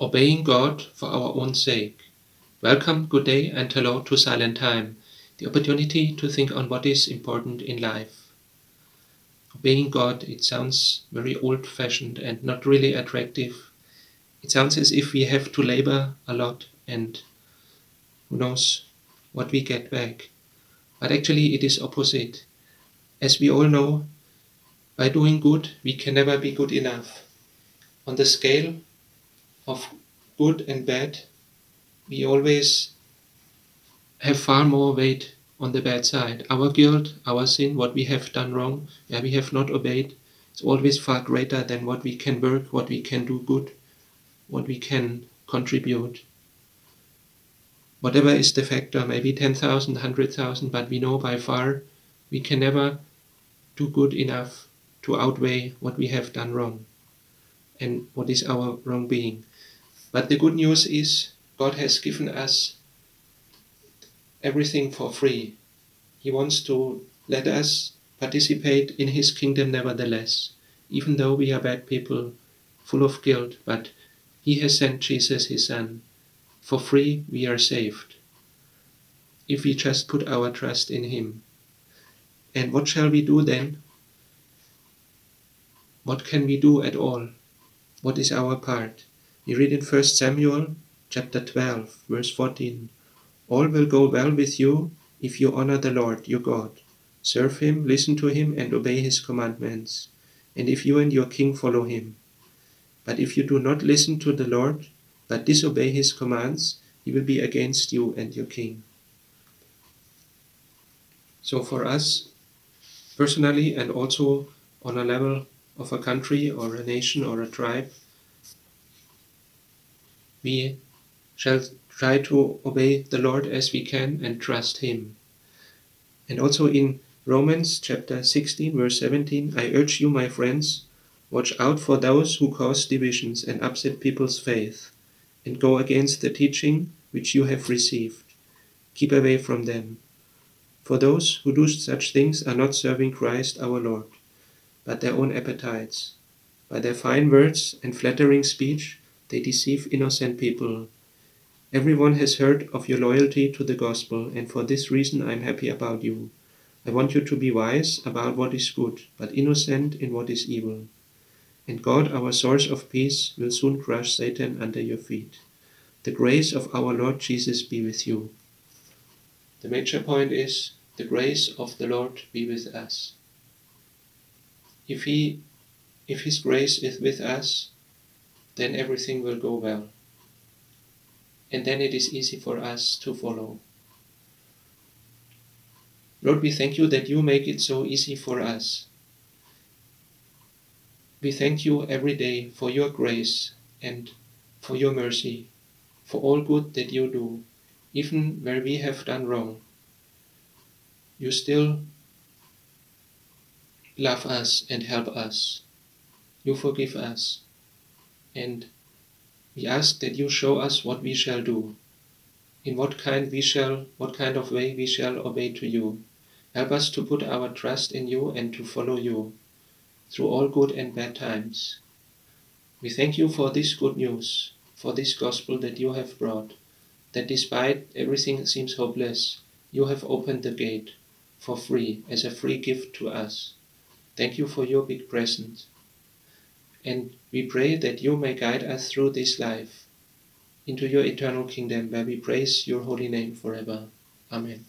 obeying God for our own sake. Welcome, good day, and hello to Silent Time, the opportunity to think on what is important in life. Obeying God, it sounds very old fashioned and not really attractive. It sounds as if we have to labor a lot and who knows what we get back. But actually, it is opposite. As we all know, by doing good, we can never be good enough. On the scale of good and bad, we always have far more weight on the bad side. Our guilt, our sin, what we have done wrong, where we have not obeyed, is always far greater than what we can work, what we can do good, what we can contribute. Whatever is the factor, maybe 10,000, 100,000, but we know by far we can never do good enough to outweigh what we have done wrong and what is our wrong being. But the good news is God has given us everything for free. He wants to let us participate in His kingdom nevertheless, even though we are bad people, full of guilt, but He has sent Jesus, His Son. For free we are saved, if we just put our trust in Him. And what shall we do then? What can we do at all? What is our part? We read in 1 Samuel chapter 12, verse 14 All will go well with you if you honor the Lord your God. Serve him, listen to him, and obey his commandments, and if you and your king follow him. But if you do not listen to the Lord, but disobey his commands, he will be against you and your king. So, for us, personally, and also on a level of a country or a nation or a tribe, we shall try to obey the Lord as we can and trust Him. And also in Romans chapter 16, verse 17, I urge you, my friends, watch out for those who cause divisions and upset people's faith, and go against the teaching which you have received. Keep away from them. For those who do such things are not serving Christ our Lord, but their own appetites. By their fine words and flattering speech, they deceive innocent people. Everyone has heard of your loyalty to the gospel, and for this reason I am happy about you. I want you to be wise about what is good, but innocent in what is evil. And God, our source of peace, will soon crush Satan under your feet. The grace of our Lord Jesus be with you. The major point is the grace of the Lord be with us. If he if his grace is with us, then everything will go well. And then it is easy for us to follow. Lord, we thank you that you make it so easy for us. We thank you every day for your grace and for your mercy, for all good that you do, even where we have done wrong. You still love us and help us. You forgive us and we ask that you show us what we shall do, in what kind we shall, what kind of way we shall obey to you. Help us to put our trust in you and to follow you through all good and bad times. We thank you for this good news, for this gospel that you have brought, that despite everything seems hopeless, you have opened the gate for free as a free gift to us. Thank you for your big presence and we pray that you may guide us through this life into your eternal kingdom where we praise your holy name forever. Amen.